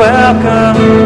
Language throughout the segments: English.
welcome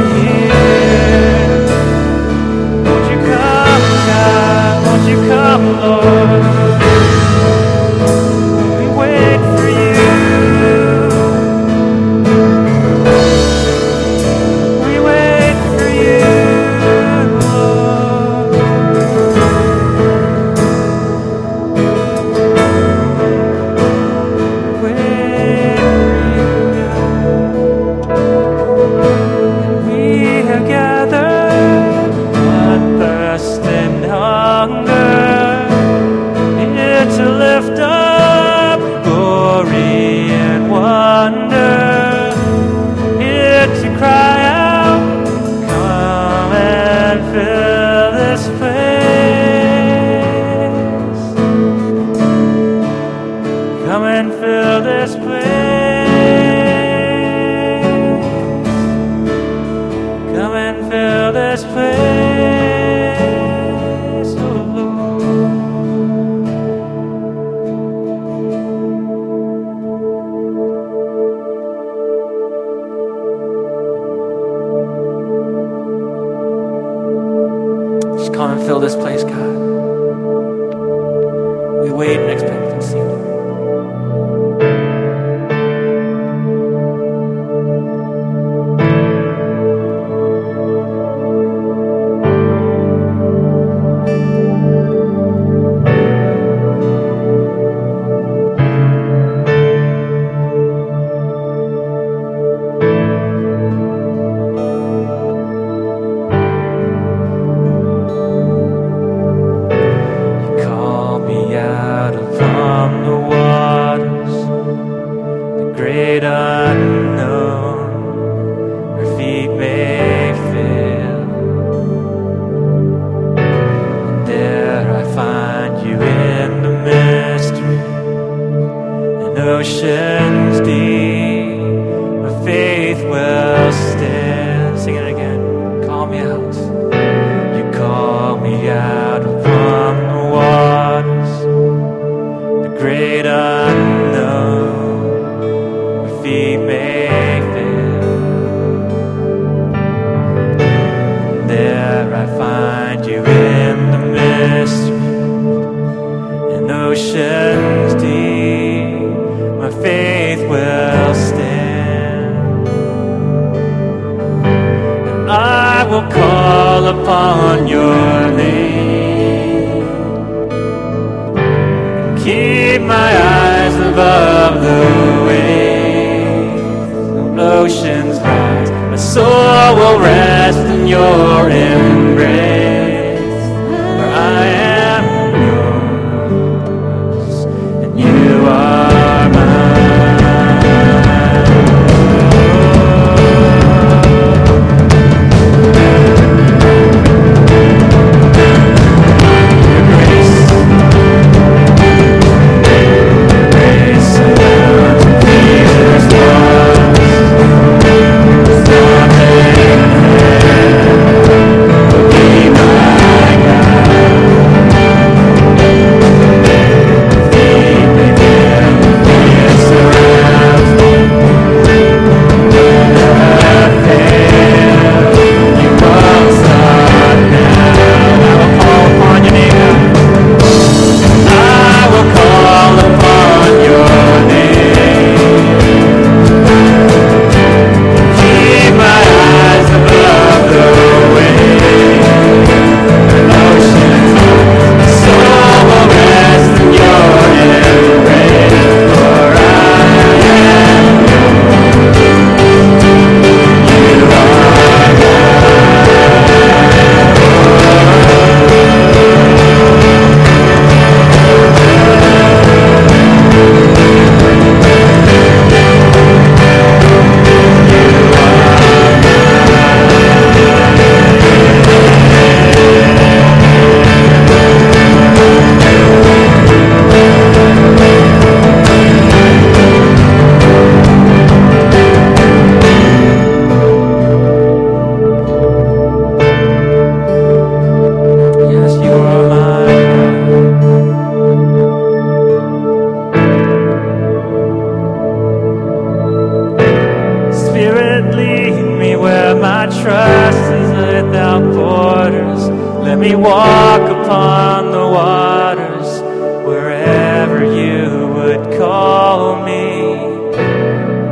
upon the waters, wherever you would call me.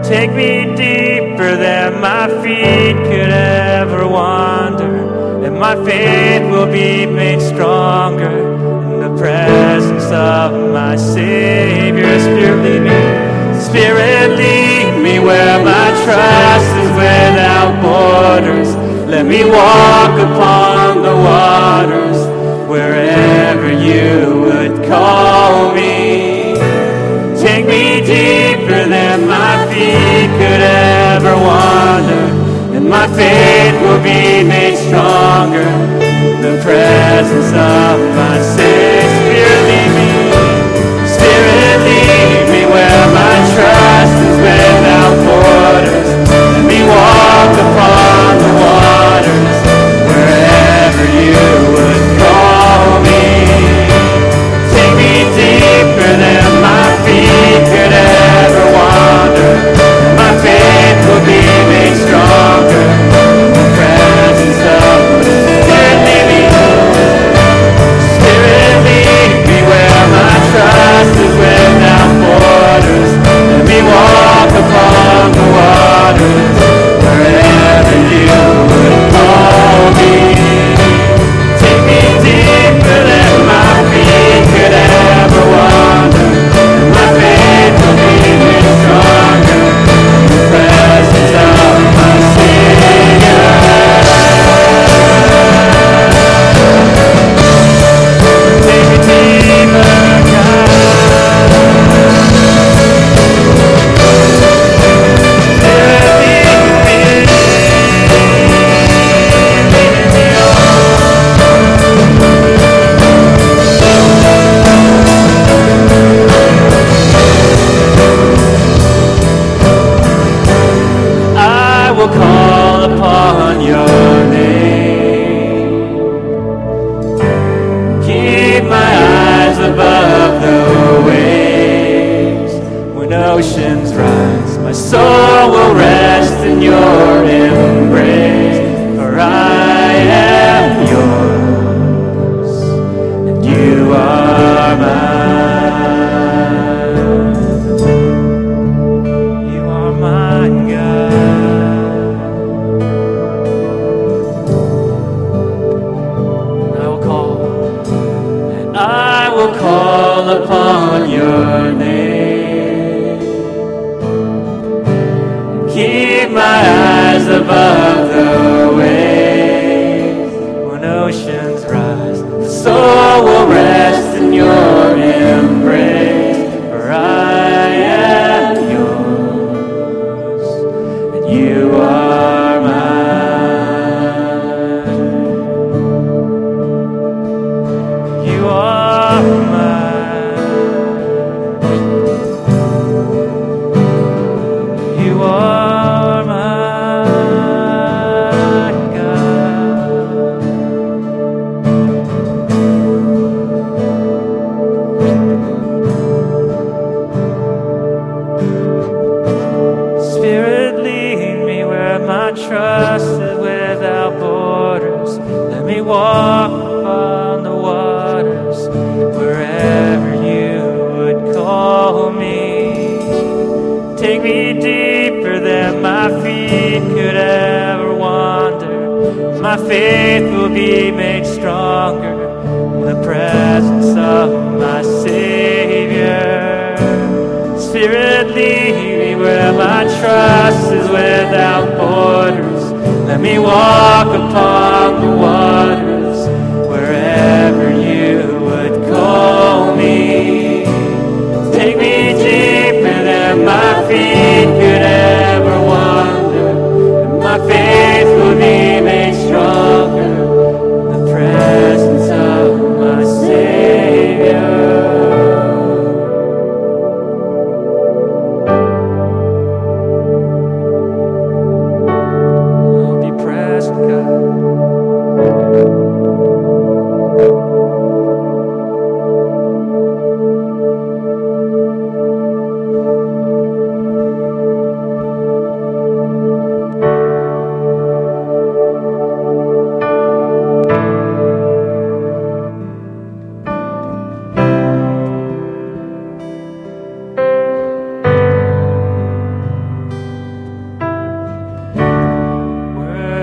Take me deeper than my feet could ever wander, and my faith will be made stronger in the presence of my Savior. Spirit, lead me. Spirit, lead me where my trust is without borders. Let me walk upon the waters wherever you would call me. Take me deeper than my feet could ever wander, and my faith will be made stronger. The presence of my Savior.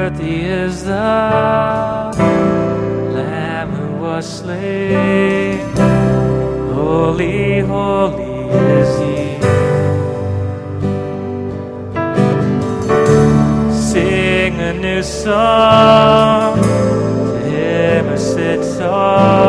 Worthy is the Lamb who was slain. Holy, holy is He. Sing a new song to Him who sits on.